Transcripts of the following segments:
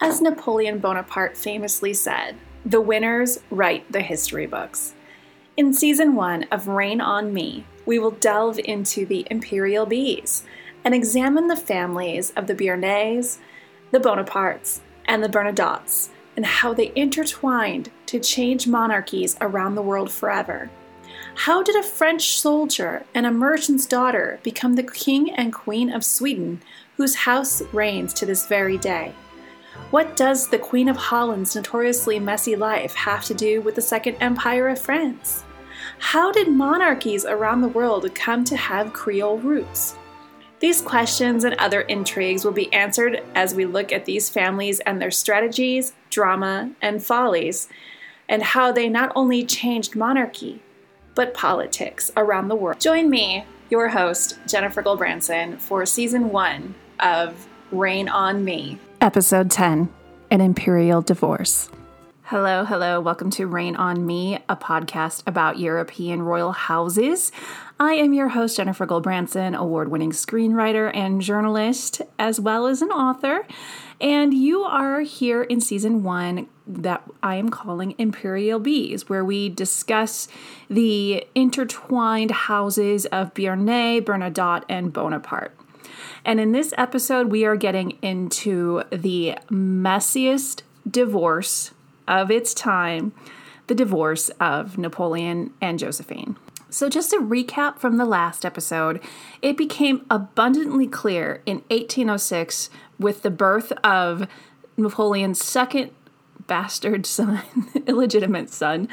As Napoleon Bonaparte famously said, the winners write the history books. In season one of Reign on Me, we will delve into the imperial bees and examine the families of the Beauharnais, the Bonapartes, and the Bernadottes and how they intertwined to change monarchies around the world forever. How did a French soldier and a merchant's daughter become the king and queen of Sweden, whose house reigns to this very day? What does the Queen of Holland's notoriously messy life have to do with the Second Empire of France? How did monarchies around the world come to have Creole roots? These questions and other intrigues will be answered as we look at these families and their strategies, drama, and follies, and how they not only changed monarchy, but politics around the world. Join me, your host, Jennifer Goldbranson, for season one of Reign on Me. Episode 10 An Imperial Divorce. Hello, hello. Welcome to Reign on Me, a podcast about European royal houses. I am your host, Jennifer Goldbranson, award winning screenwriter and journalist, as well as an author. And you are here in season one that I am calling Imperial Bees, where we discuss the intertwined houses of Beauharnais, Bernadotte, and Bonaparte. And in this episode, we are getting into the messiest divorce of its time the divorce of Napoleon and Josephine. So, just to recap from the last episode, it became abundantly clear in 1806 with the birth of Napoleon's second bastard son, illegitimate son,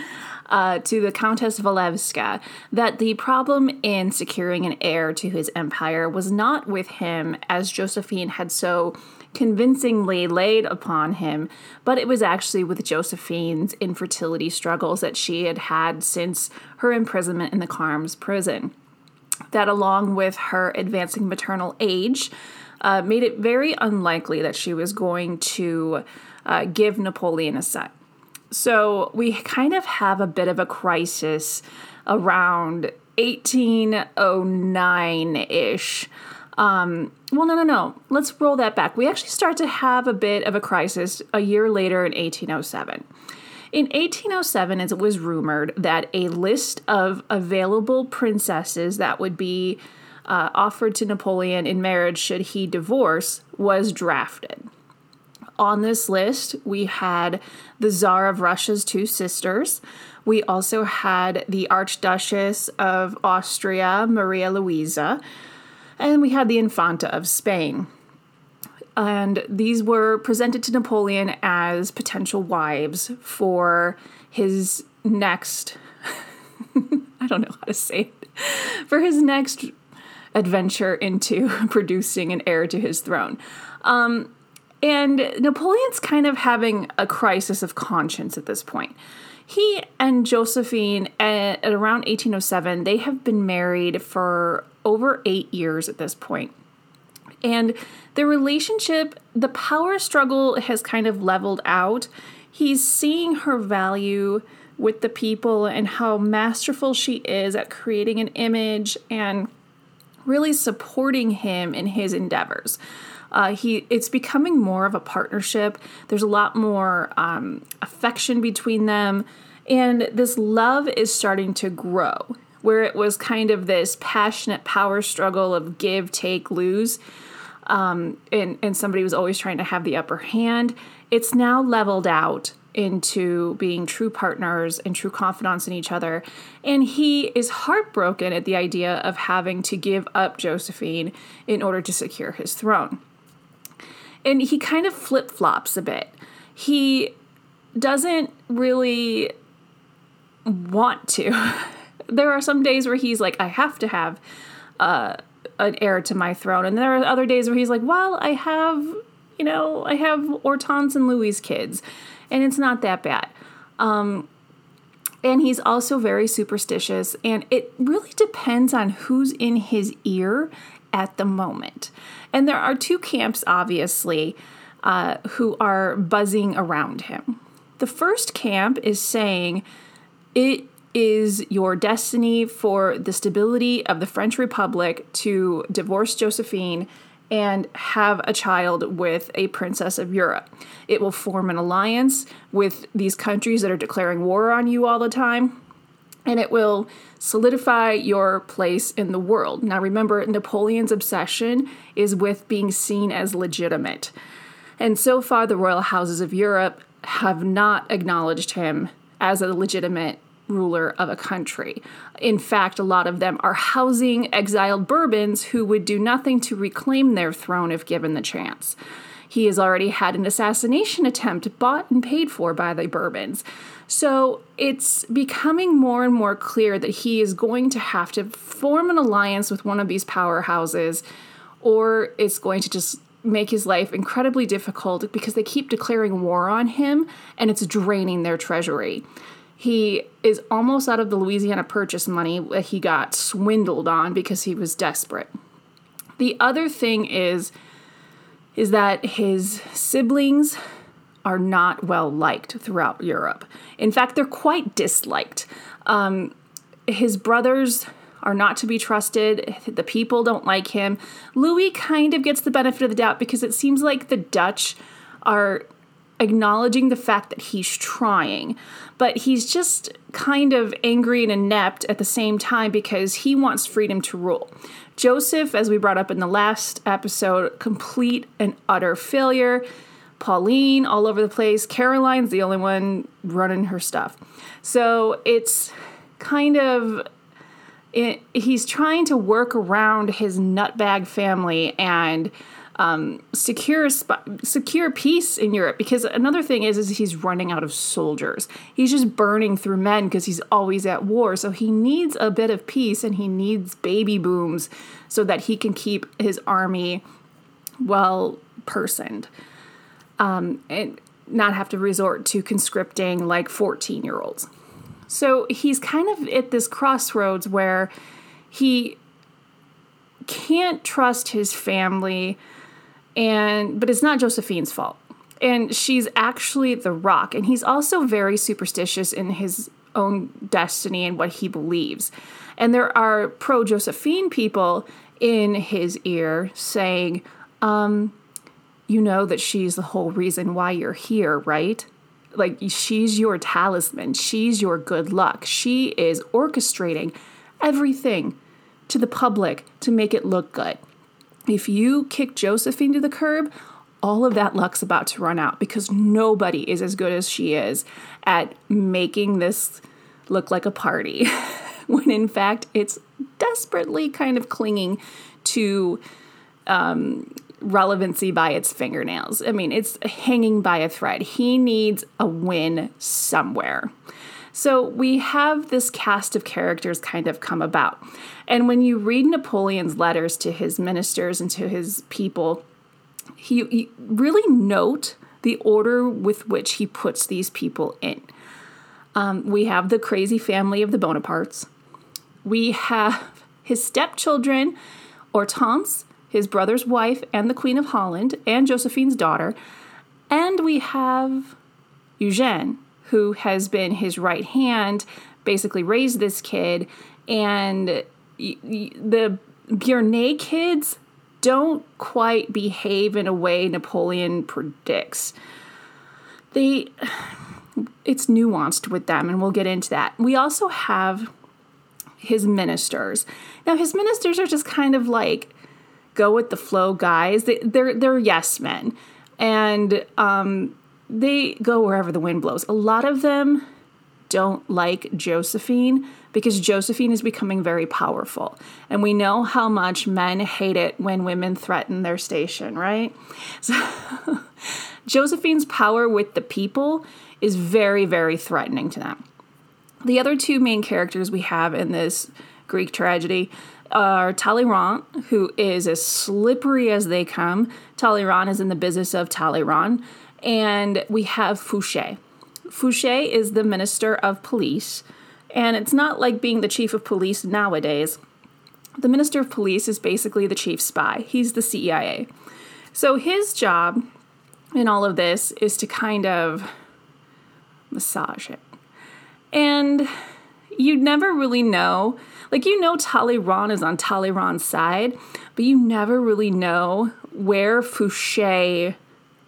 uh, to the Countess Walewska, that the problem in securing an heir to his empire was not with him, as Josephine had so convincingly laid upon him, but it was actually with Josephine's infertility struggles that she had had since her imprisonment in the Carmes prison. That, along with her advancing maternal age, uh, made it very unlikely that she was going to uh, give Napoleon a son. So we kind of have a bit of a crisis around 1809 ish um, well, no, no, no. Let's roll that back. We actually start to have a bit of a crisis a year later in 1807. In 1807, it was rumored that a list of available princesses that would be uh, offered to Napoleon in marriage should he divorce was drafted. On this list, we had the Tsar of Russia's two sisters. We also had the Archduchess of Austria, Maria Louisa and we had the Infanta of Spain. And these were presented to Napoleon as potential wives for his next, I don't know how to say it, for his next adventure into producing an heir to his throne. Um, and Napoleon's kind of having a crisis of conscience at this point. He and Josephine, at, at around 1807, they have been married for over eight years at this point. And the relationship, the power struggle has kind of leveled out. He's seeing her value with the people and how masterful she is at creating an image and really supporting him in his endeavors. Uh, he it's becoming more of a partnership. There's a lot more um, affection between them, and this love is starting to grow. Where it was kind of this passionate power struggle of give, take, lose, um, and and somebody was always trying to have the upper hand. It's now leveled out into being true partners and true confidants in each other. And he is heartbroken at the idea of having to give up Josephine in order to secure his throne and he kind of flip flops a bit. He doesn't really want to. there are some days where he's like, I have to have uh, an heir to my throne, and there are other days where he's like, Well, I have, you know, I have Hortense and Louis' kids, and it's not that bad. Um, and he's also very superstitious, and it really depends on who's in his ear at the moment. And there are two camps, obviously, uh, who are buzzing around him. The first camp is saying it is your destiny for the stability of the French Republic to divorce Josephine and have a child with a princess of Europe. It will form an alliance with these countries that are declaring war on you all the time, and it will solidify your place in the world. Now, remember, Napoleon's obsession is with being seen as legitimate. And so far, the royal houses of Europe have not acknowledged him as a legitimate ruler of a country. In fact, a lot of them are housing exiled Bourbons who would do nothing to reclaim their throne if given the chance. He has already had an assassination attempt bought and paid for by the Bourbons. So it's becoming more and more clear that he is going to have to form an alliance with one of these powerhouses, or it's going to just make his life incredibly difficult because they keep declaring war on him and it's draining their treasury. He is almost out of the Louisiana purchase money that he got swindled on because he was desperate. The other thing is is that his siblings are not well liked throughout Europe. In fact, they're quite disliked. Um, his brothers are not to be trusted. The people don't like him. Louis kind of gets the benefit of the doubt because it seems like the Dutch are acknowledging the fact that he's trying, but he's just kind of angry and inept at the same time because he wants freedom to rule. Joseph, as we brought up in the last episode, complete and utter failure. Pauline, all over the place. Caroline's the only one running her stuff. So it's kind of. It, he's trying to work around his nutbag family and um, secure secure peace in Europe. Because another thing is, is he's running out of soldiers. He's just burning through men because he's always at war. So he needs a bit of peace and he needs baby booms so that he can keep his army well personed um, and not have to resort to conscripting like 14 year olds. So he's kind of at this crossroads where he can't trust his family and but it's not Josephine's fault. And she's actually the rock and he's also very superstitious in his own destiny and what he believes. And there are pro Josephine people in his ear saying, um, you know that she's the whole reason why you're here, right? Like, she's your talisman. She's your good luck. She is orchestrating everything to the public to make it look good. If you kick Josephine to the curb, all of that luck's about to run out because nobody is as good as she is at making this look like a party. when in fact, it's desperately kind of clinging to um, relevancy by its fingernails. I mean, it's hanging by a thread. He needs a win somewhere. So we have this cast of characters kind of come about. And when you read Napoleon's letters to his ministers and to his people, he, he really note the order with which he puts these people in. Um, we have the crazy family of the Bonapartes. We have his stepchildren, Hortense, his brother's wife, and the Queen of Holland, and Josephine's daughter. And we have Eugene, who has been his right hand, basically raised this kid. And the Beauharnais kids don't quite behave in a way Napoleon predicts. They it's nuanced with them and we'll get into that. We also have his ministers. Now his ministers are just kind of like go with the flow guys. They, they're they're yes men. And um, they go wherever the wind blows. A lot of them don't like Josephine because Josephine is becoming very powerful. And we know how much men hate it when women threaten their station, right? So Josephine's power with the people is very, very threatening to them. The other two main characters we have in this Greek tragedy are Talleyrand, who is as slippery as they come. Talleyrand is in the business of Talleyrand. And we have Fouché. Fouché is the minister of police and it's not like being the chief of police nowadays. The minister of police is basically the chief spy, he's the CIA. So his job in all of this is to kind of massage it. And you never really know. Like, you know, Talleyrand is on Talleyrand's side, but you never really know where Fouché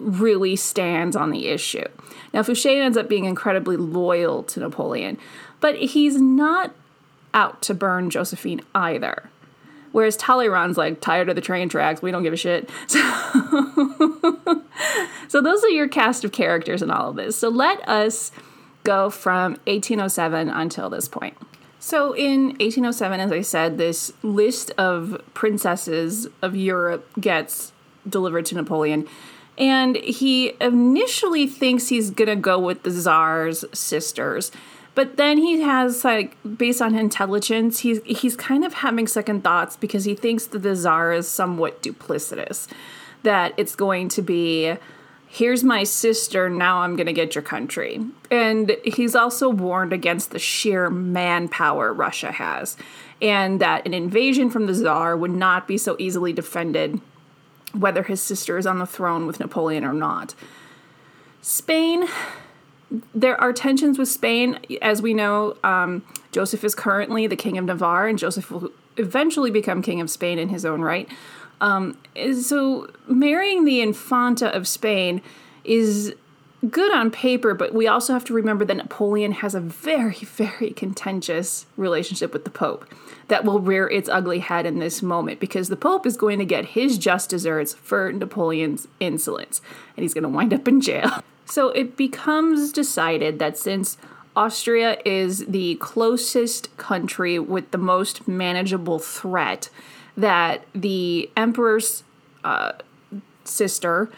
really stands on the issue. Now, Fouché ends up being incredibly loyal to Napoleon, but he's not out to burn Josephine either. Whereas Talleyrand's like tired of the train tracks, we don't give a shit. So, so those are your cast of characters in all of this. So let us go from 1807 until this point. So in 1807, as I said, this list of princesses of Europe gets delivered to Napoleon. And he initially thinks he's gonna go with the Tsar's sisters. But then he has like based on intelligence, he's he's kind of having second thoughts because he thinks that the Tsar is somewhat duplicitous. That it's going to be here's my sister, now I'm going to get your country. And he's also warned against the sheer manpower Russia has, and that an invasion from the Tsar would not be so easily defended, whether his sister is on the throne with Napoleon or not. Spain, there are tensions with Spain. As we know, um, Joseph is currently the King of Navarre, and Joseph will eventually become King of Spain in his own right. Um, so marrying the Infanta of Spain is good on paper, but we also have to remember that Napoleon has a very, very contentious relationship with the Pope that will rear its ugly head in this moment because the Pope is going to get his just desserts for Napoleon's insolence and he's going to wind up in jail. So it becomes decided that since Austria is the closest country with the most manageable threat, that the emperor's uh, sister,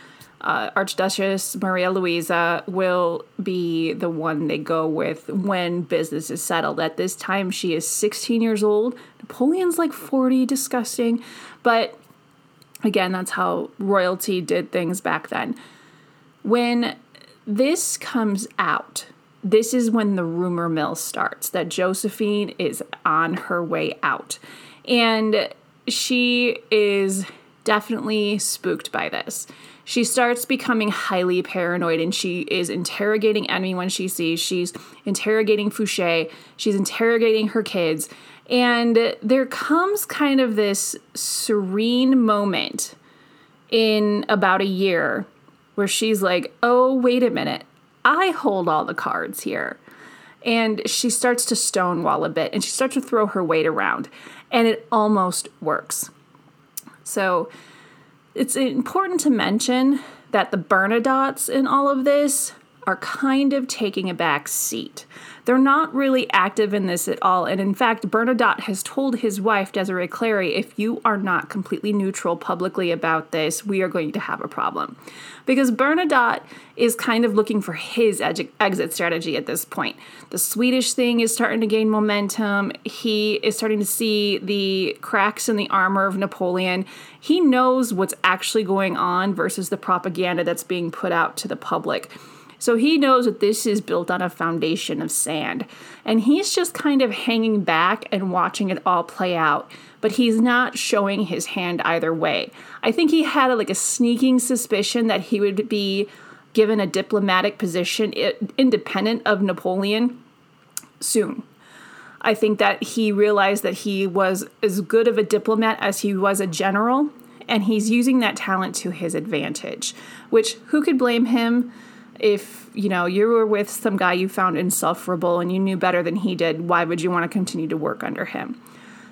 uh, Archduchess Maria Louisa, will be the one they go with when business is settled. At this time, she is 16 years old. Napoleon's like 40, disgusting. But again, that's how royalty did things back then. When this comes out, this is when the rumor mill starts that Josephine is on her way out. And she is definitely spooked by this. She starts becoming highly paranoid and she is interrogating anyone she sees. She's interrogating Fouché, she's interrogating her kids. And there comes kind of this serene moment in about a year where she's like, oh, wait a minute, I hold all the cards here. And she starts to stonewall a bit and she starts to throw her weight around and it almost works. So it's important to mention that the Bernadottes in all of this are kind of taking a back seat. They're not really active in this at all. And in fact, Bernadotte has told his wife, Desiree Clary, if you are not completely neutral publicly about this, we are going to have a problem. Because Bernadotte is kind of looking for his exit strategy at this point. The Swedish thing is starting to gain momentum. He is starting to see the cracks in the armor of Napoleon. He knows what's actually going on versus the propaganda that's being put out to the public. So he knows that this is built on a foundation of sand. And he's just kind of hanging back and watching it all play out. But he's not showing his hand either way. I think he had like a sneaking suspicion that he would be given a diplomatic position independent of Napoleon soon. I think that he realized that he was as good of a diplomat as he was a general, and he's using that talent to his advantage. Which, who could blame him? If you know you were with some guy you found insufferable and you knew better than he did why would you want to continue to work under him?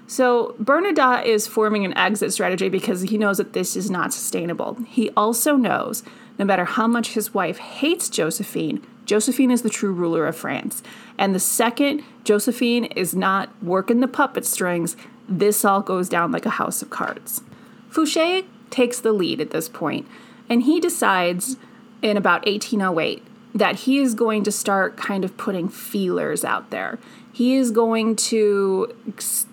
So bernadotte is forming an exit strategy because he knows that this is not sustainable. He also knows no matter how much his wife hates josephine josephine is the true ruler of france. And the second josephine is not working the puppet strings this all goes down like a house of cards. Fouché takes the lead at this point and he decides in about 1808 that he is going to start kind of putting feelers out there. He is going to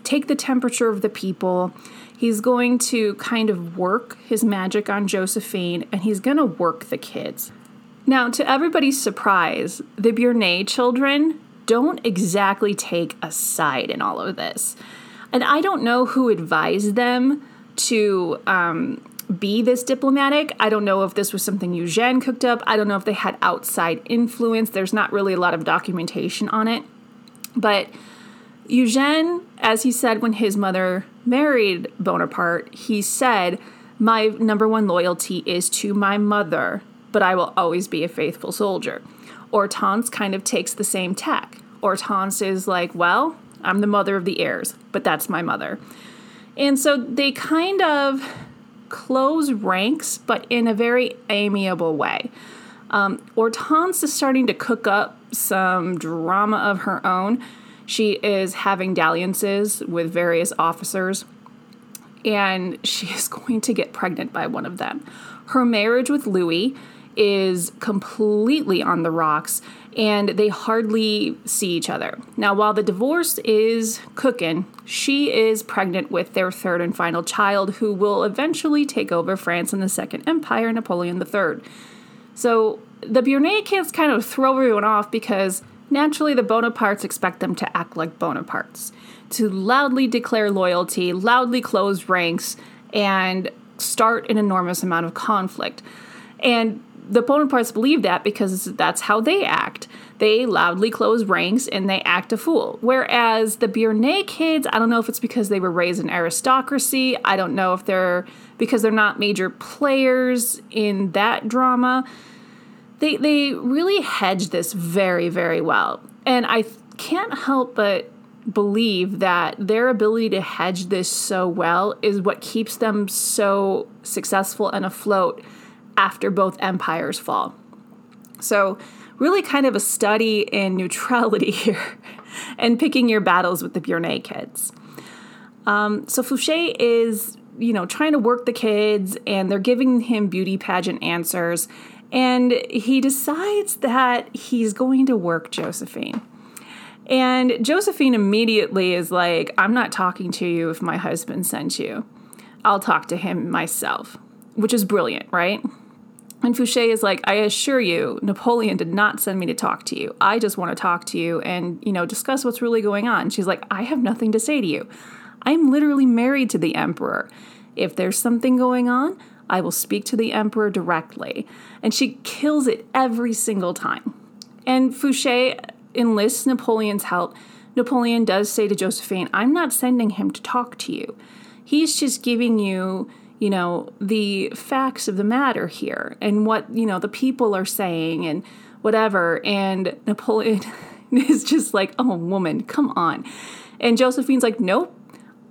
take the temperature of the people. He's going to kind of work his magic on Josephine and he's going to work the kids. Now, to everybody's surprise, the Beauharnais children don't exactly take a side in all of this. And I don't know who advised them to um, be this diplomatic. I don't know if this was something Eugene cooked up. I don't know if they had outside influence. There's not really a lot of documentation on it. But Eugene, as he said when his mother married Bonaparte, he said, My number one loyalty is to my mother, but I will always be a faithful soldier. Hortense kind of takes the same tack. Hortense is like, Well, I'm the mother of the heirs, but that's my mother. And so they kind of close ranks, but in a very amiable way. Um, Hortense is starting to cook up some drama of her own. She is having dalliances with various officers, and she is going to get pregnant by one of them. Her marriage with Louis is completely on the rocks, and they hardly see each other. Now, while the divorce is cooking, she is pregnant with their third and final child, who will eventually take over France and the Second Empire, Napoleon III. So the Beauharnais kids kind of throw everyone off because naturally the Bonapartes expect them to act like Bonapartes, to loudly declare loyalty, loudly close ranks, and start an enormous amount of conflict. And the Bonapartes believe that because that's how they act. They loudly close ranks and they act a fool. Whereas the Beauharnais kids, I don't know if it's because they were raised in aristocracy. I don't know if they're because they're not major players in that drama. They they really hedge this very very well, and I can't help but believe that their ability to hedge this so well is what keeps them so successful and afloat after both empires fall. So, really, kind of a study in neutrality here and picking your battles with the Beauharnais kids. Um, so, Fouché is, you know, trying to work the kids and they're giving him beauty pageant answers. And he decides that he's going to work Josephine. And Josephine immediately is like, I'm not talking to you if my husband sent you. I'll talk to him myself, which is brilliant, right? And Fouché is like, I assure you, Napoleon did not send me to talk to you. I just want to talk to you and, you know, discuss what's really going on. She's like, I have nothing to say to you. I'm literally married to the emperor. If there's something going on, I will speak to the emperor directly. And she kills it every single time. And Fouché enlists Napoleon's help. Napoleon does say to Josephine, I'm not sending him to talk to you. He's just giving you you know, the facts of the matter here and what, you know, the people are saying and whatever. And Napoleon is just like, oh, woman, come on. And Josephine's like, nope,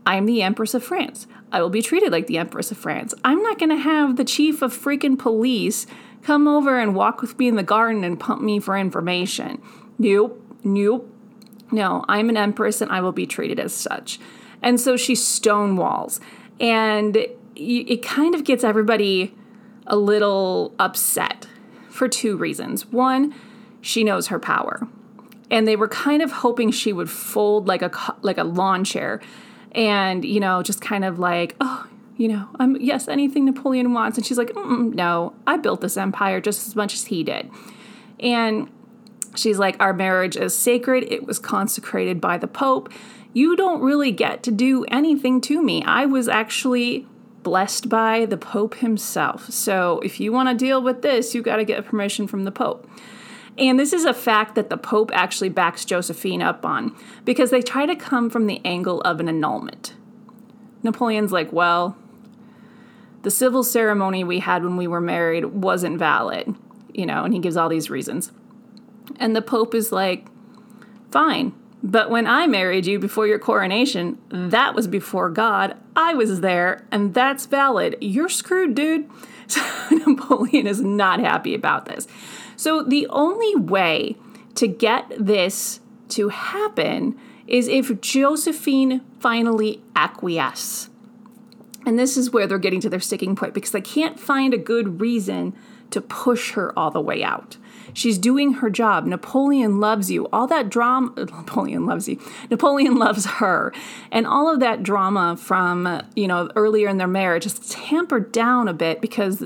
I'm the Empress of France. I will be treated like the Empress of France. I'm not going to have the chief of freaking police come over and walk with me in the garden and pump me for information. Nope, nope. No, I'm an empress and I will be treated as such. And so she stonewalls. And it kind of gets everybody a little upset for two reasons. One, she knows her power. And they were kind of hoping she would fold like a like a lawn chair and you know just kind of like, "Oh, you know, I'm yes, anything Napoleon wants." And she's like, "No, I built this empire just as much as he did." And she's like, "Our marriage is sacred. It was consecrated by the pope. You don't really get to do anything to me. I was actually blessed by the Pope himself. So if you want to deal with this, you've got to get permission from the Pope. And this is a fact that the Pope actually backs Josephine up on because they try to come from the angle of an annulment. Napoleon's like, well, the civil ceremony we had when we were married wasn't valid, you know, and he gives all these reasons. And the Pope is like, fine, but when I married you before your coronation, that was before God. I was there, and that's valid. You're screwed, dude. So Napoleon is not happy about this. So the only way to get this to happen is if Josephine finally acquiesce. And this is where they're getting to their sticking point because they can't find a good reason to push her all the way out. She's doing her job. Napoleon loves you. All that drama, Napoleon loves you. Napoleon loves her. And all of that drama from, you know, earlier in their marriage is tampered down a bit because,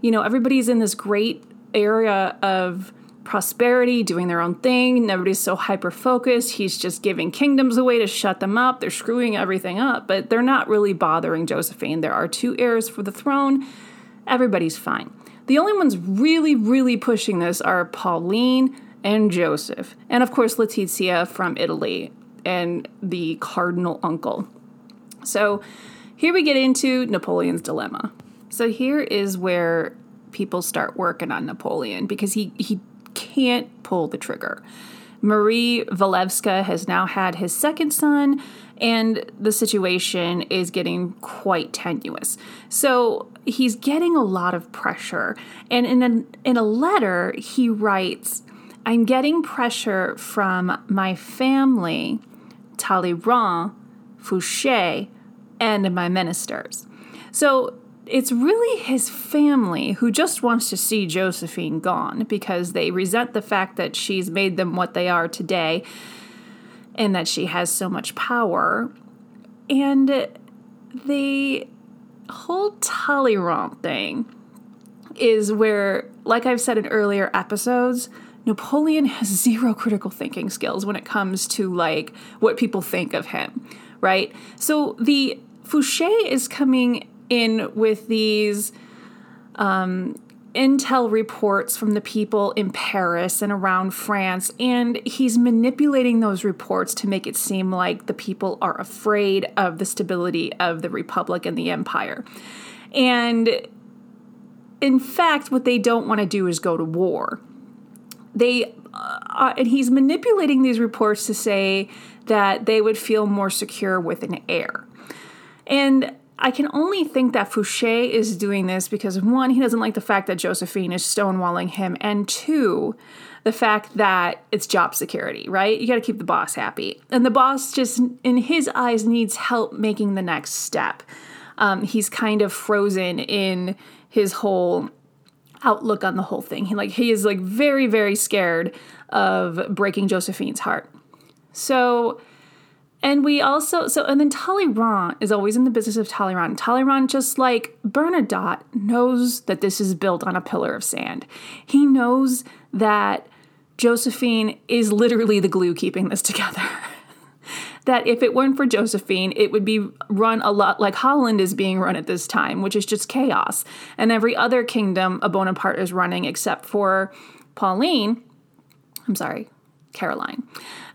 you know, everybody's in this great area of prosperity, doing their own thing. Nobody's so hyper focused. He's just giving kingdoms away to shut them up. They're screwing everything up, but they're not really bothering Josephine. There are two heirs for the throne. Everybody's fine. The only ones really, really pushing this are Pauline and Joseph, and of course Letizia from Italy. and the cardinal uncle. So here we get into Napoleon's dilemma. So here is where people start working on Napoleon because he, he can't pull the trigger. Marie Walewska has now had his second son, and the situation is getting quite tenuous. So he's getting a lot of pressure. And in a, in a letter, he writes, I'm getting pressure from my family, Talleyrand, Fouché, and my ministers. So it's really his family who just wants to see Josephine gone because they resent the fact that she's made them what they are today and that she has so much power. And the whole Talleyrand thing is where, like I've said in earlier episodes, Napoleon has zero critical thinking skills when it comes to like what people think of him, right? So the Fouché is coming in with these um, intel reports from the people in Paris and around France, and he's manipulating those reports to make it seem like the people are afraid of the stability of the Republic and the Empire. And in fact, what they don't want to do is go to war. They uh, and he's manipulating these reports to say that they would feel more secure with an heir. And I can only think that Fouché is doing this because one, he doesn't like the fact that Josephine is stonewalling him, and two, the fact that it's job security, right? You got to keep the boss happy. And the boss just, in his eyes, needs help making the next step. Um, he's kind of frozen in his whole outlook on the whole thing. He like he is like very very scared of breaking Josephine's heart. So and we also, so, and then Talleyrand is always in the business of Talleyrand. Talleyrand, just like Bernadotte, knows that this is built on a pillar of sand. He knows that Josephine is literally the glue keeping this together. that if it weren't for Josephine, it would be run a lot like Holland is being run at this time, which is just chaos. And every other kingdom a Bonaparte is running except for Pauline, I'm sorry, Caroline,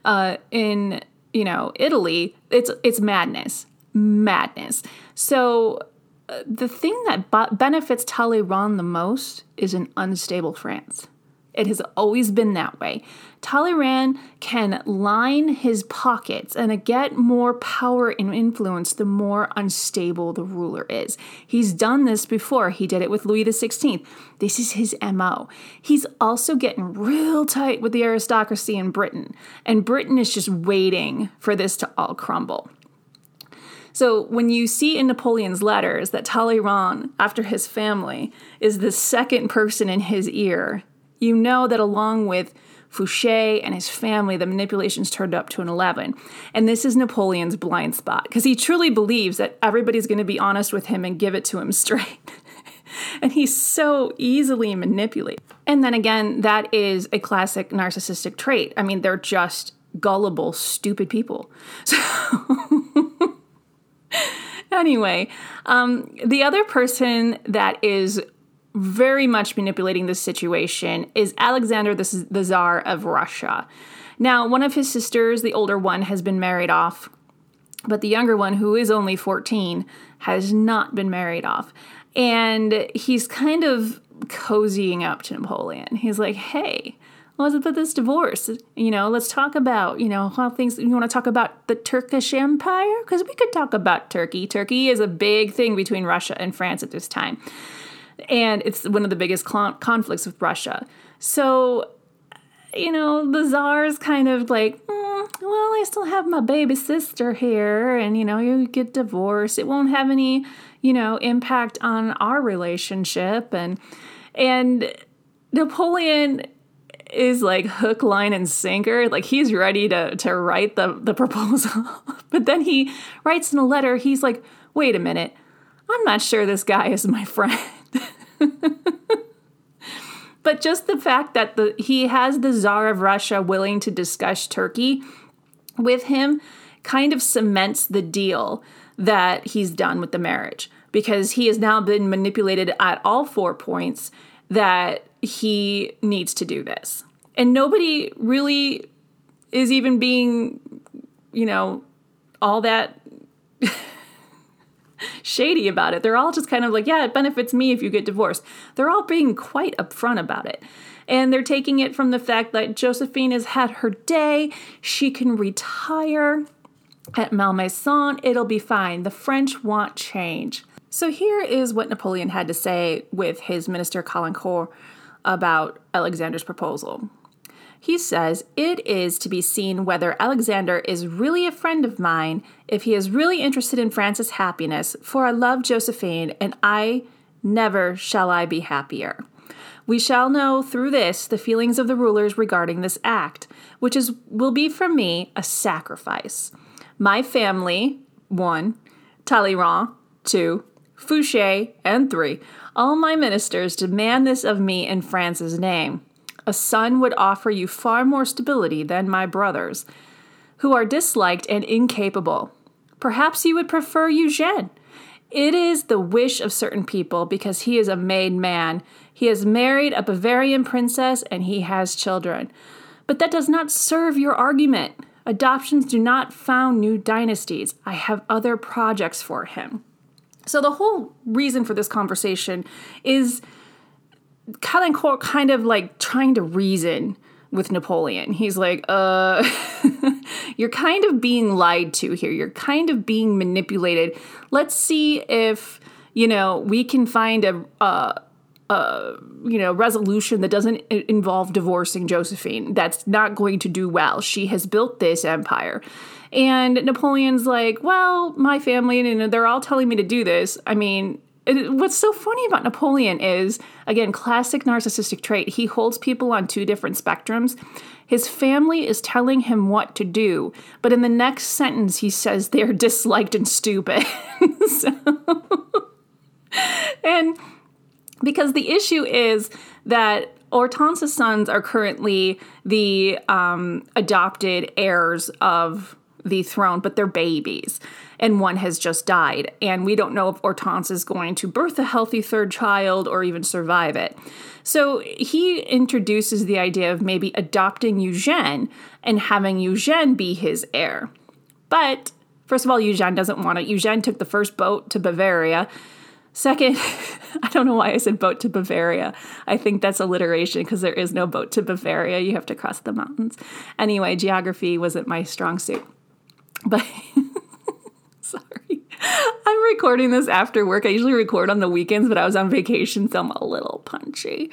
uh, in you know, Italy, it's it's madness, madness. So uh, the thing that b- benefits Talleyrand the most is an unstable France. It has always been that way. Talleyrand can line his pockets and get more power and influence the more unstable the ruler is. He's done this before. He did it with Louis XVI. This is his MO. He's also getting real tight with the aristocracy in Britain, and Britain is just waiting for this to all crumble. So when you see in Napoleon's letters that Talleyrand, after his family, is the second person in his ear, you know that along with Fouché and his family, the manipulations turned up to an 11. And this is Napoleon's blind spot because he truly believes that everybody's going to be honest with him and give it to him straight. and he's so easily manipulated. And then again, that is a classic narcissistic trait. I mean, they're just gullible, stupid people. So. anyway, um, the other person that is very much manipulating this situation is Alexander the, the Tsar of Russia. Now, one of his sisters, the older one, has been married off, but the younger one, who is only 14, has not been married off. And he's kind of cozying up to Napoleon. He's like, hey, let's put this divorce. You know, let's talk about, you know, how things, you want to talk about the Turkish Empire? Because we could talk about Turkey. Turkey is a big thing between Russia and France at this time and it's one of the biggest cl- conflicts with Russia. So, you know, the czar's kind of like, mm, well, I still have my baby sister here, and you know, you get divorced. It won't have any, you know, impact on our relationship, and and Napoleon is like hook, line, and sinker. Like he's ready to to write the the proposal, but then he writes in a letter. He's like, wait a minute, I'm not sure this guy is my friend. but just the fact that the he has the Tsar of Russia willing to discuss Turkey with him kind of cements the deal that he's done with the marriage because he has now been manipulated at all four points that he needs to do this. And nobody really is even being you know, all that shady about it. They're all just kind of like, yeah, it benefits me if you get divorced. They're all being quite upfront about it. And they're taking it from the fact that Josephine has had her day, she can retire at Malmaison, it'll be fine. The French want change. So here is what Napoleon had to say with his minister Caulaincourt about Alexander's proposal. He says, It is to be seen whether Alexander is really a friend of mine, if he is really interested in France's happiness, for I love Josephine, and I never shall I be happier. We shall know through this the feelings of the rulers regarding this act, which is will be for me a sacrifice. My family, one, Talleyrand, two, Fouché, and three, all my ministers demand this of me in France's name. A son would offer you far more stability than my brothers, who are disliked and incapable. Perhaps you would prefer Eugene. It is the wish of certain people because he is a made man. He has married a Bavarian princess and he has children. But that does not serve your argument. Adoptions do not found new dynasties. I have other projects for him. So, the whole reason for this conversation is Caulaincourt kind of like trying to reason with Napoleon. He's like, uh, you're kind of being lied to here. You're kind of being manipulated. Let's see if, you know, we can find a, a, a you know, resolution that doesn't involve divorcing Josephine. That's not going to do well. She has built this empire. And Napoleon's like, well, my family, and they're all telling me to do this. I mean, what's so funny about Napoleon is, again, classic narcissistic trait. He holds people on two different spectrums. His family is telling him what to do, but in the next sentence, he says they're disliked and stupid. so, and because the issue is that Hortense's sons are currently the um, adopted heirs of the throne, but they're babies and one has just died. And we don't know if Hortense is going to birth a healthy third child or even survive it. So he introduces the idea of maybe adopting Eugene and having Eugene be his heir. But first of all, Eugene doesn't want it. Eugene took the first boat to Bavaria. Second, I don't know why I said boat to Bavaria. I think that's alliteration because there is no boat to Bavaria. You have to cross the mountains. Anyway, geography wasn't my strong suit. But Sorry. I'm recording this after work. I usually record on the weekends, but I was on vacation, so I'm a little punchy.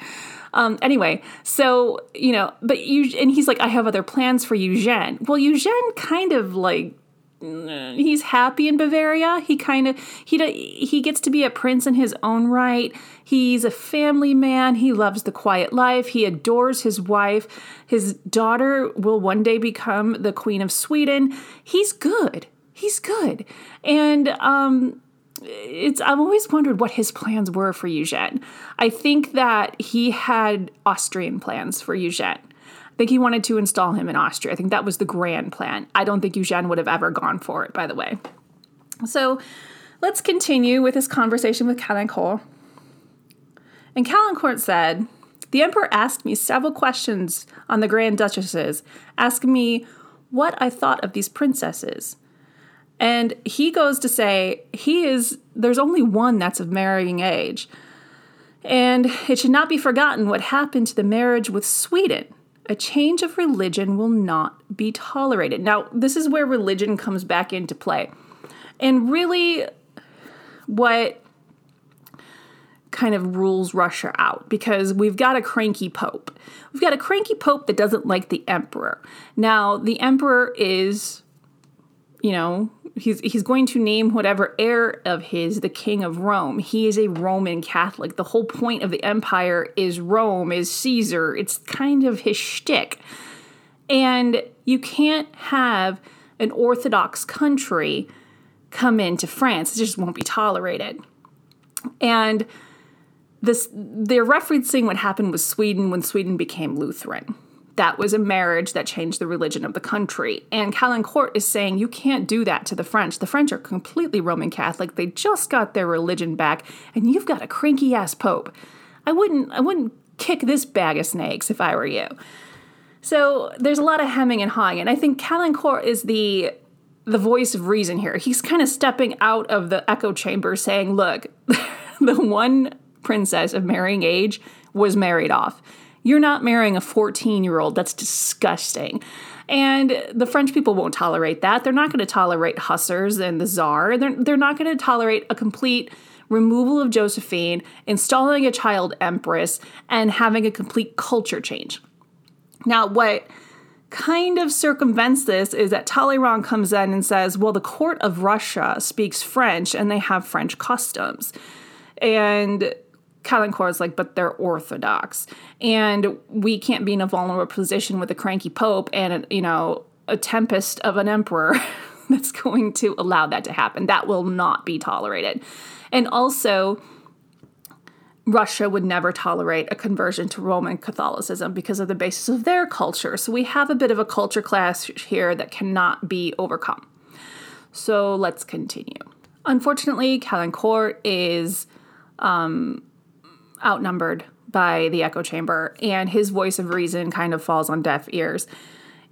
Um, anyway, so, you know, but you, and he's like, I have other plans for Eugene. Well, Eugene kind of like, he's happy in Bavaria. He kind of he he gets to be a prince in his own right. He's a family man. He loves the quiet life. He adores his wife. His daughter will one day become the queen of Sweden. He's good he's good. And um, it's I've always wondered what his plans were for Eugene. I think that he had Austrian plans for Eugene. I think he wanted to install him in Austria. I think that was the grand plan. I don't think Eugene would have ever gone for it, by the way. So let's continue with his conversation with Caulaincourt. And Caulaincourt said, The Emperor asked me several questions on the Grand Duchesses, asking me what I thought of these princesses. And he goes to say he is there's only one that's of marrying age. And it should not be forgotten what happened to the marriage with Sweden. A change of religion will not be tolerated. Now, this is where religion comes back into play. And really, what kind of rules Russia out because we've got a cranky pope. We've got a cranky pope that doesn't like the emperor. Now, the emperor is, you know, he's he's going to name whatever heir of his the king of Rome. He is a Roman Catholic. The whole point of the empire is Rome, is Caesar. It's kind of his shtick. And you can't have an Orthodox country come into France. It just won't be tolerated. And this they're referencing what happened with Sweden when Sweden became Lutheran that was a marriage that changed the religion of the country. And Caulaincourt is saying you can't do that to the French. The French are completely Roman Catholic. They just got their religion back, and you've got a cranky ass pope. I wouldn't I wouldn't kick this bag of snakes if I were you. So there's a lot of hemming and hawing, and I think Caulaincourt is the the voice of reason here. He's kind of stepping out of the echo chamber saying, look, the one princess of marrying age was married off. You're not marrying a 14 year old. That's disgusting. And the French people won't tolerate that. They're not going to tolerate hussars and the czar. They're, they're not going to tolerate a complete removal of Josephine, installing a child empress, and having a complete culture change. Now, what kind of circumvents this is that Talleyrand comes in and says, well, the court of Russia speaks French and they have French customs. And Caulaincourt's like, but they're Orthodox. And we can't be in a vulnerable position with a cranky pope and, you know, a tempest of an emperor that's going to allow that to happen. That will not be tolerated. And also, Russia would never tolerate a conversion to Roman Catholicism because of the basis of their culture. So we have a bit of a culture clash here that cannot be overcome. So let's continue. Unfortunately, Caulaincourt is um, outnumbered by the echo chamber, and his voice of reason kind of falls on deaf ears.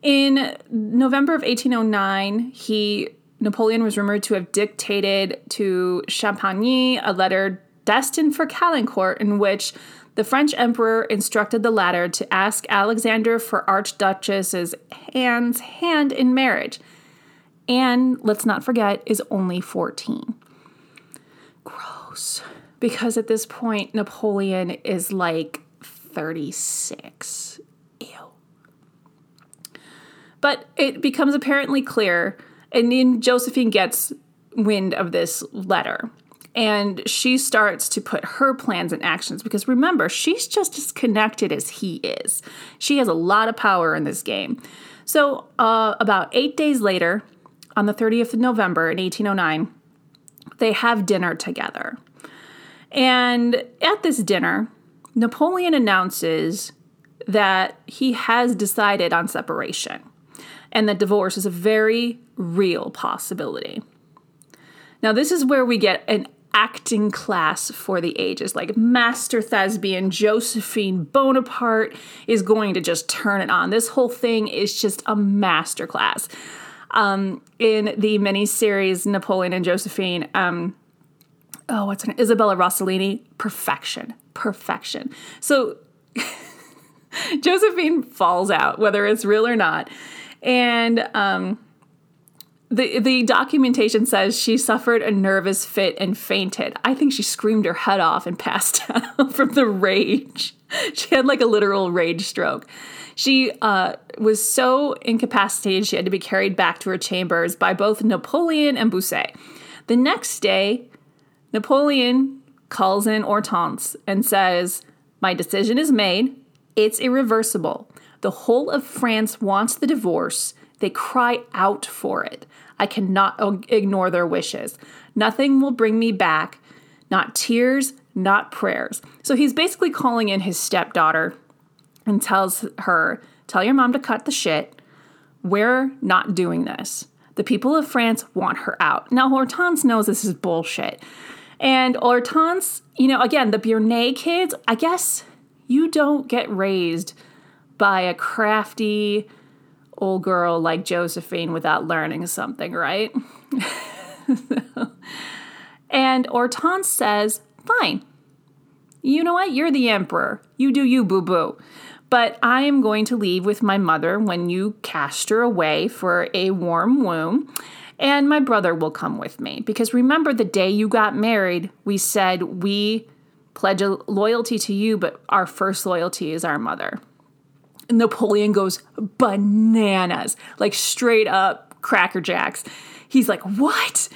In November of 1809, he Napoleon was rumored to have dictated to Champagny a letter destined for Caulaincourt in which the French emperor instructed the latter to ask Alexander for Archduchess's Anne's hand in marriage. Anne, let's not forget, is only 14. Gross. Because at this point, Napoleon is like 36. Ew. But it becomes apparently clear and then Josephine gets wind of this letter and she starts to put her plans in actions because remember, she's just as connected as he is. She has a lot of power in this game. So, uh, about eight days later, on the 30th of November in 1809, they have dinner together. And at this dinner, Napoleon announces that he has decided on separation and that divorce is a very real possibility. Now, this is where we get an acting class for the ages. Like Master Thespian Josephine Bonaparte is going to just turn it on. This whole thing is just a masterclass. Um, in the miniseries Napoleon and Josephine, um, oh, what's her name? Isabella Rossellini, perfection, perfection. So Josephine falls out, whether it's real or not. And um, the the documentation says she suffered a nervous fit and fainted. I think she screamed her head off and passed out from the rage. She had like a literal rage stroke. She uh, was so incapacitated she had to be carried back to her chambers by both Napoleon and Bausset. The next day, Napoleon calls in Hortense and says, "My decision is made. It's irreversible. The whole of France wants the divorce. They cry out for it. I cannot ignore their wishes. Nothing will bring me back, not tears, not prayers. So he's basically calling in his stepdaughter and tells her, Tell your mom to cut the shit. We're not doing this. The people of France want her out. Now, Hortense knows this is bullshit. And Hortense, you know, again, the Beauharnais kids, I guess you don't get raised by a crafty old girl like Josephine without learning something, right? and Hortense says, Fine. You know what? You're the emperor. You do you, boo boo. But I am going to leave with my mother when you cast her away for a warm womb, and my brother will come with me. Because remember, the day you got married, we said we pledge loyalty to you, but our first loyalty is our mother. Napoleon goes bananas, like straight up cracker jacks. He's like, What?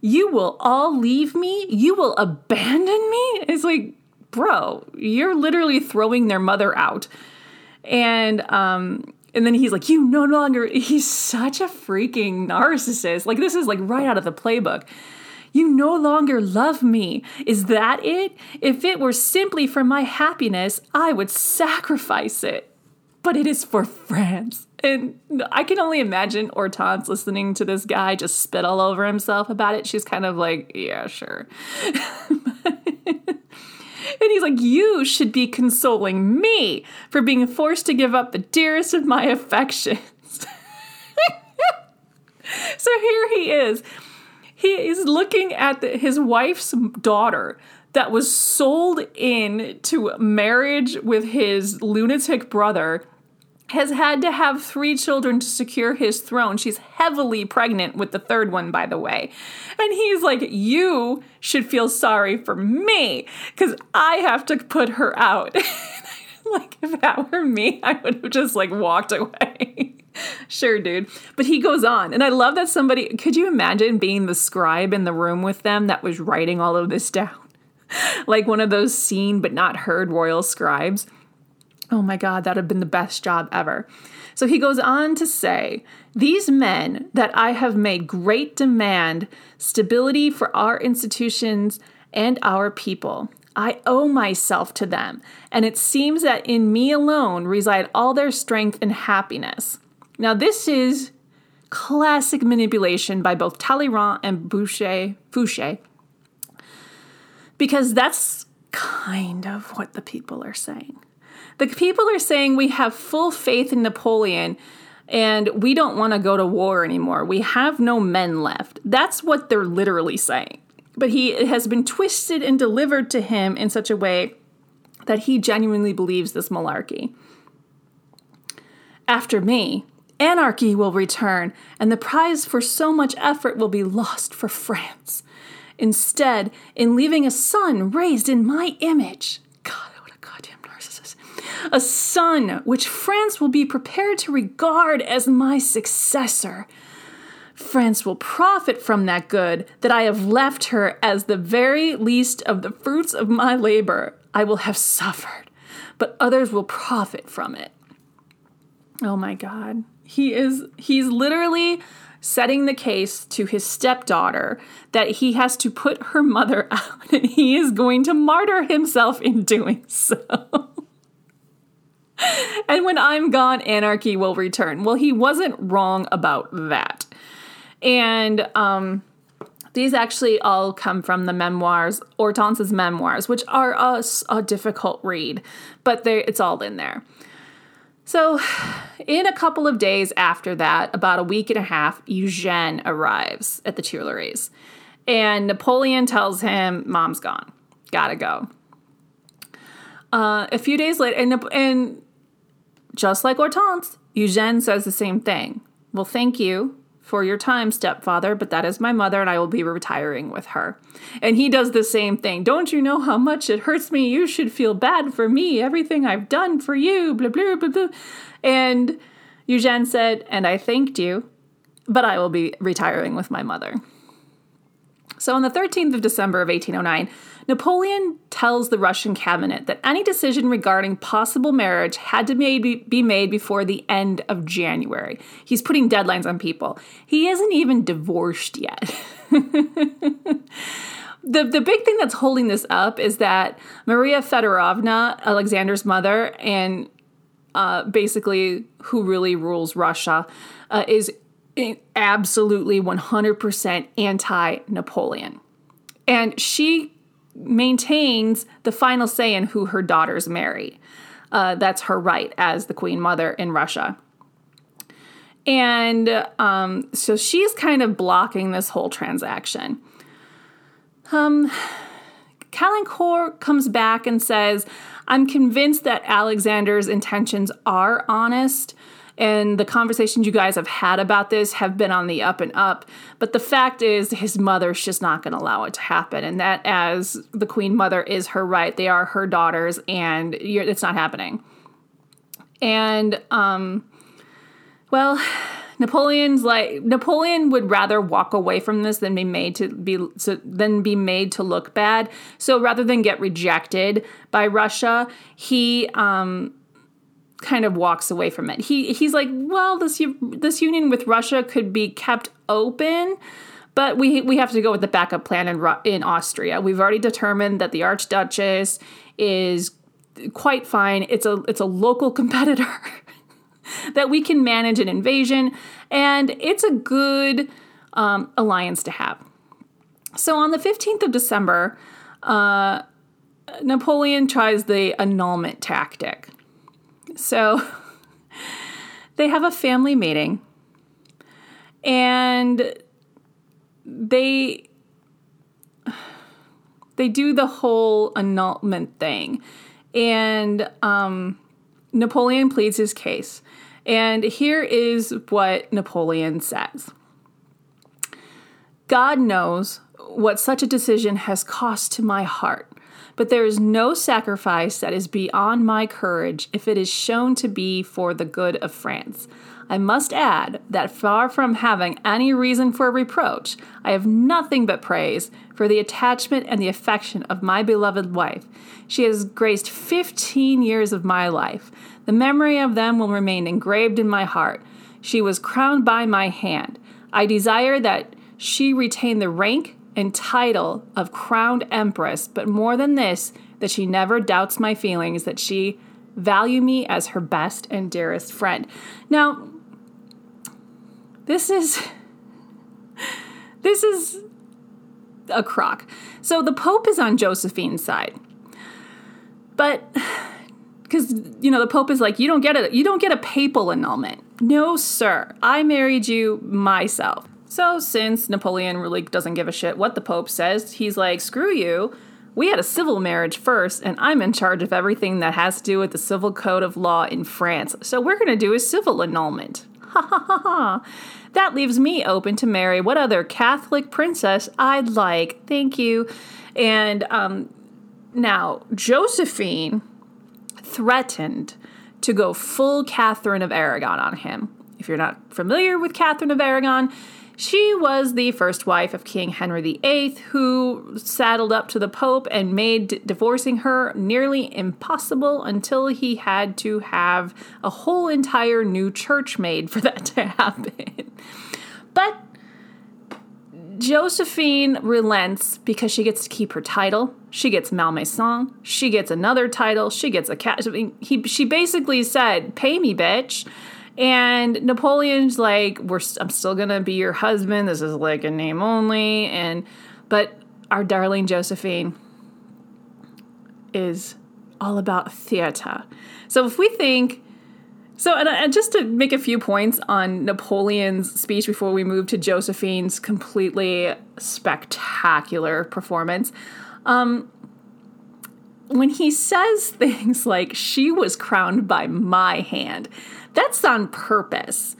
You will all leave me? You will abandon me? It's like, bro, you're literally throwing their mother out. And um, and then he's like, You no longer he's such a freaking narcissist. Like this is like right out of the playbook. You no longer love me. Is that it? If it were simply for my happiness, I would sacrifice it but it is for France. And I can only imagine Hortense listening to this guy just spit all over himself about it. She's kind of like, yeah, sure. and he's like, You should be consoling me for being forced to give up the dearest of my affections. so here he is. He is looking at the, his wife's daughter that was sold in to marriage with his lunatic brother has had to have three children to secure his throne. She's heavily pregnant with the third one, by the way. And he's like, You should feel sorry for me because I have to put her out. like, if that were me, I would have just like walked away. sure, dude. But he goes on. And I love that somebody, could you imagine being the scribe in the room with them that was writing all of this down? like one of those seen but not heard royal scribes. Oh my God, that'd have been the best job ever. So he goes on to say, These men that I have made great demand stability for our institutions and our people. I owe myself to them, and it seems that in me alone reside all their strength and happiness. Now, this is classic manipulation by both Talleyrand and Boucher, Fouché, because that's kind of what the people are saying. The people are saying we have full faith in Napoleon and we don't want to go to war anymore. We have no men left. That's what they're literally saying. But he has been twisted and delivered to him in such a way that he genuinely believes this malarkey. After me, anarchy will return, and the prize for so much effort will be lost for France. Instead, in leaving a son raised in my image, a son which France will be prepared to regard as my successor. France will profit from that good that I have left her as the very least of the fruits of my labor. I will have suffered, but others will profit from it. Oh my God. He is, he's literally setting the case to his stepdaughter that he has to put her mother out and he is going to martyr himself in doing so. and when I'm gone, anarchy will return. Well, he wasn't wrong about that. And um, these actually all come from the memoirs, Hortense's memoirs, which are a, a difficult read, but it's all in there. So, in a couple of days after that, about a week and a half, Eugene arrives at the Tuileries. And Napoleon tells him, Mom's gone. Gotta go. Uh, a few days later, and, and just like Hortense, Eugene says the same thing. Well, thank you for your time, stepfather, but that is my mother and I will be retiring with her. And he does the same thing. Don't you know how much it hurts me? You should feel bad for me, everything I've done for you, blah, blah, blah, blah. And Eugene said, And I thanked you, but I will be retiring with my mother. So on the 13th of December of 1809, Napoleon tells the Russian cabinet that any decision regarding possible marriage had to be made before the end of January. He's putting deadlines on people. He isn't even divorced yet. the, the big thing that's holding this up is that Maria Fedorovna, Alexander's mother, and uh, basically who really rules Russia, uh, is absolutely 100% anti Napoleon. And she maintains the final say in who her daughters marry. Uh, that's her right as the queen mother in Russia. And um, so she's kind of blocking this whole transaction. Um, Caulaincourt comes back and says, I'm convinced that Alexander's intentions are honest and the conversations you guys have had about this have been on the up and up. But the fact is, his mother's just not going to allow it to happen. And that, as the queen mother, is her right. They are her daughters, and it's not happening. And, um, well, Napoleon's like Napoleon would rather walk away from this than be made to be so, than be made to look bad. So rather than get rejected by Russia, he um, kind of walks away from it. He he's like, well, this this union with Russia could be kept open, but we we have to go with the backup plan in in Austria. We've already determined that the Archduchess is quite fine. It's a it's a local competitor that we can manage an invasion, and it's a good um, alliance to have. So on the fifteenth of December. Uh, Napoleon tries the annulment tactic. So they have a family meeting. and they they do the whole annulment thing. And um, napoleon pleads his case. And here is what napoleon says. God knows what such a decision has cost to my heart but there is no sacrifice that is beyond my courage if it is shown to be for the good of france I must add that far from having any reason for reproach, I have nothing but praise for the attachment and the affection of my beloved wife. She has graced 15 years of my life. The memory of them will remain engraved in my heart. She was crowned by my hand. I desire that she retain the rank and title of crowned empress, but more than this, that she never doubts my feelings, that she value me as her best and dearest friend. Now, this is this is a crock. So the Pope is on Josephine's side. But because you know the Pope is like, you don't get it, you don't get a papal annulment. No, sir. I married you myself. So since Napoleon really doesn't give a shit what the Pope says, he's like, screw you. We had a civil marriage first, and I'm in charge of everything that has to do with the civil code of law in France. So we're going to do a civil annulment. Ha ha ha ha. That leaves me open to marry what other Catholic princess I'd like. Thank you. And um, now, Josephine threatened to go full Catherine of Aragon on him. If you're not familiar with Catherine of Aragon, she was the first wife of King Henry VIII, who saddled up to the Pope and made divorcing her nearly impossible until he had to have a whole entire new church made for that to happen. But Josephine relents because she gets to keep her title. She gets Malmaison. She gets another title. She gets a cat. I mean, he, she basically said, "Pay me, bitch." And Napoleon's like, "We're I'm still gonna be your husband. This is like a name only." And but our darling Josephine is all about theater. So if we think so, and, and, just to make a few points on Napoleon's speech before we move to Josephine's completely spectacular performance, um, when he says things like, she was crowned by my hand, that's on purpose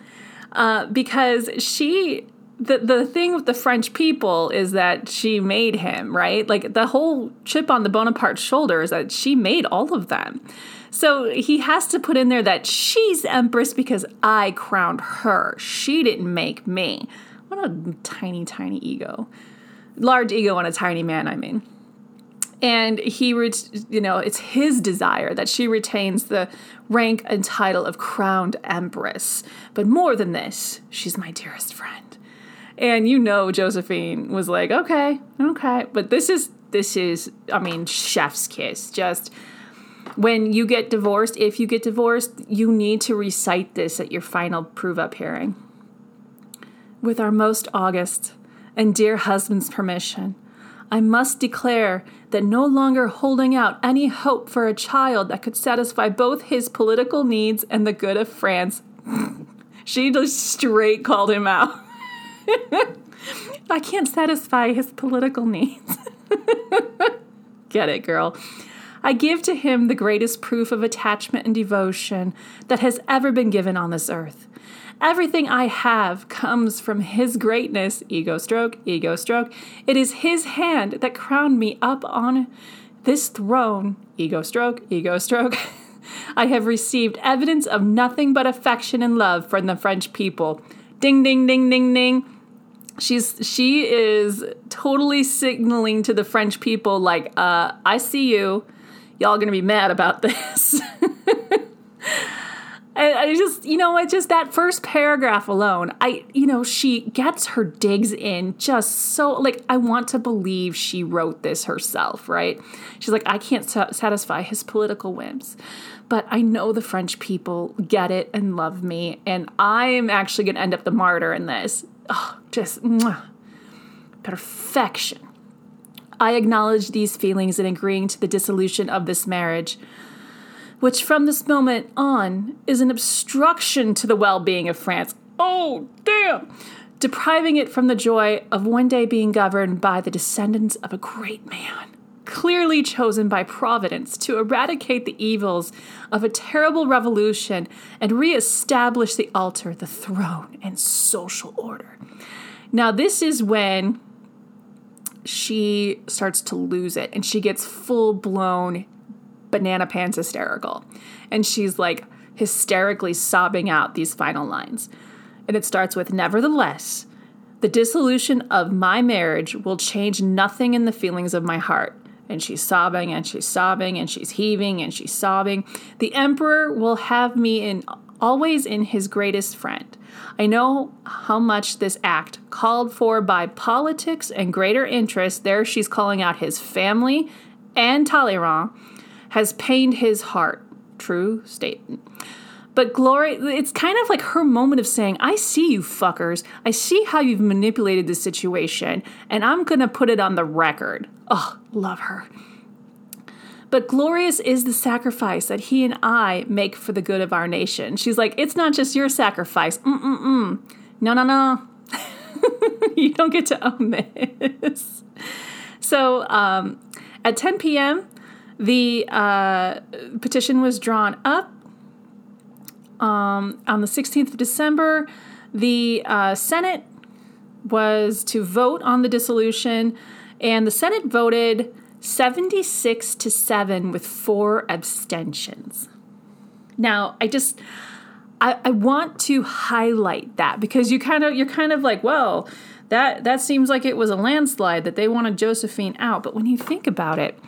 uh, because she the the thing with the French people is that she made him, right? Like the whole chip on the Bonaparte shoulder is that she made all of them. So he has to put in there that she's empress because I crowned her. She didn't make me. What a tiny, tiny ego. Large ego on a tiny man, I mean and he you know it's his desire that she retains the rank and title of crowned empress. But more than this she's my dearest friend. And you know josephine was like okay okay. But this is this is i mean chef's kiss. Just when you get divorced if you get divorced you need to recite this at your final prove up hearing. With our most august and dear husband's permission I must declare that no longer holding out any hope for a child that could satisfy both his political needs and the good of France, she just straight called him out. I can't satisfy his political needs. Get it, girl. I give to him the greatest proof of attachment and devotion that has ever been given on this earth. Everything I have comes from His greatness. Ego stroke, ego stroke. It is His hand that crowned me up on this throne. Ego stroke, ego stroke. I have received evidence of nothing but affection and love from the French people. Ding, ding, ding, ding, ding. She's she is totally signaling to the French people like, uh, I see you. Y'all gonna be mad about this. I, just, you know, it's just that first paragraph alone. I, you know, she gets her digs in just so, like, I want to believe she wrote this herself, right? She's like, I can't satisfy his political whims, but I know the French people get it and love me, and I'm actually going to end up the martyr in this. Oh, just mwah, perfection. I acknowledge these feelings in agreeing to the dissolution of this marriage which from this moment on is an obstruction to the well being of France. Oh, damn! depriving it from the joy of one day being governed by the descendants of a great man, clearly chosen by Providence to eradicate the evils of a terrible revolution and reestablish the altar, the throne, and social order. Now, this is when she starts to lose it and she gets full blown banana pants hysterical. And she's like hysterically sobbing out these final lines. And it starts with Nevertheless, the dissolution of my marriage will change nothing in the feelings of my heart. And she's sobbing and she's sobbing and she's heaving and she's sobbing. The emperor will have me in always in his greatest friend. I know how much this act, called for by politics and greater interest, there she's calling out his family and Talleyrand, has pained his heart. True statement. But Glory, it's kind of like her moment of saying, I see you fuckers. I see how you've manipulated the situation, and I'm going to put it on the record. Oh, love her. But glorious is the sacrifice that he and I make for the good of our nation. She's like, it's not just your sacrifice. Mm-mm-mm. No, no, no. you don't get to own this. So um, at 10 p.m., the uh, petition was drawn up. Um, on the 16th of December, the uh, Senate was to vote on the dissolution, and the Senate voted 76 to 7 with four abstentions. Now, I just I, I want to highlight that because you kind of you're kind of like, well, that that seems like it was a landslide that they wanted Josephine out. But when you think about it,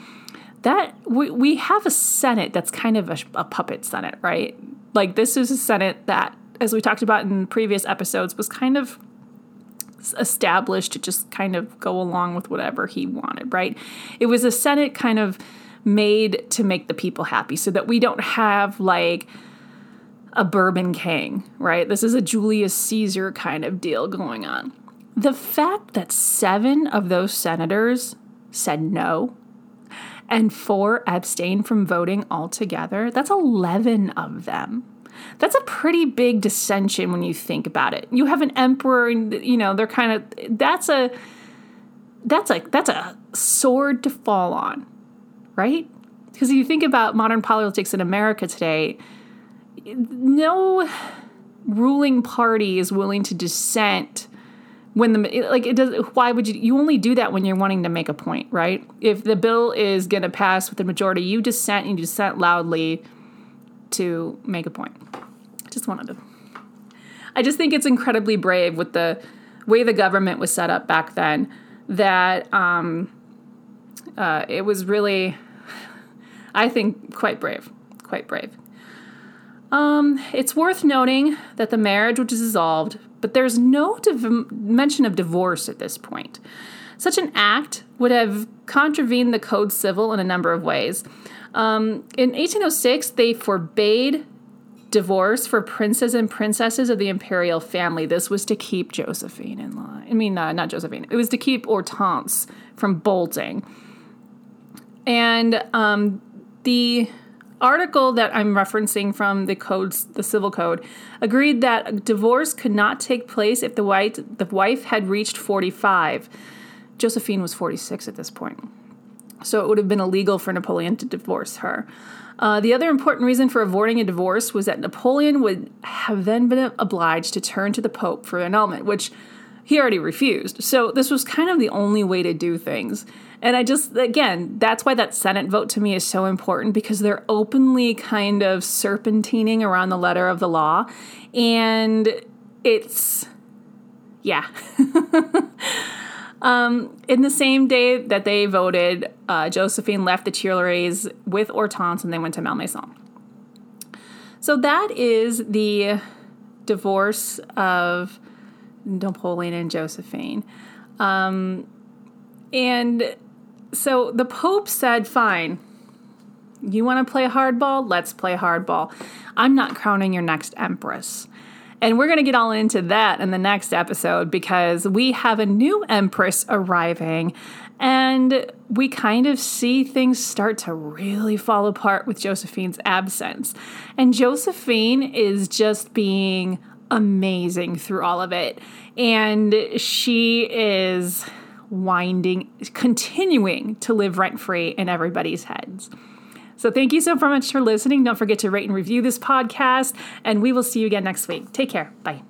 that we, we have a Senate that's kind of a, a puppet Senate, right? Like this is a Senate that, as we talked about in previous episodes, was kind of established to just kind of go along with whatever he wanted, right? It was a Senate kind of made to make the people happy so that we don't have like a Bourbon King, right? This is a Julius Caesar kind of deal going on. The fact that seven of those senators said no and four abstain from voting altogether, that's 11 of them. That's a pretty big dissension when you think about it. You have an emperor, and you know they're kind of that's a that's a that's a sword to fall on, right? Because if you think about modern politics in America today, no ruling party is willing to dissent when the like it does why would you you only do that when you're wanting to make a point right if the bill is going to pass with a majority you dissent and you dissent loudly to make a point. Just wanted to. I just think it's incredibly brave with the way the government was set up back then that um, uh, it was really, I think, quite brave. Quite brave. Um, it's worth noting that the marriage was dissolved, but there's no div- mention of divorce at this point. Such an act would have contravened the Code Civil in a number of ways. Um, in 1806, they forbade divorce for princes and princesses of the imperial family. This was to keep Josephine in line. I mean, uh, not Josephine. It was to keep Hortense from bolting. And um, the article that I'm referencing from the codes, the civil code, agreed that divorce could not take place if the wife, the wife had reached 45. Josephine was 46 at this point so it would have been illegal for Napoleon to divorce her. Uh, the other important reason for avoiding a divorce was that Napoleon would have then been obliged to turn to the Pope for annulment, which he already refused. So this was kind of the only way to do things. And I just, again, that's why that Senate vote to me is so important because they're openly kind of serpentining around the letter of the law. And it's, yeah. Um, in the same day that they voted, uh, Josephine left the Tuileries with Hortense and they went to Malmaison. So that is the divorce of Napoleon and Josephine. Um, and so the Pope said, fine, you want to play hardball? Let's play hardball. I'm not crowning your next empress. And we're going to get all into that in the next episode because we have a new Empress arriving and we kind of see things start to really fall apart with Josephine's absence. And Josephine is just being amazing through all of it. And she is winding, continuing to live rent free in everybody's heads. So thank you so much for listening. Don't forget to rate and review this podcast, and we will see you again next week. Take care. Bye.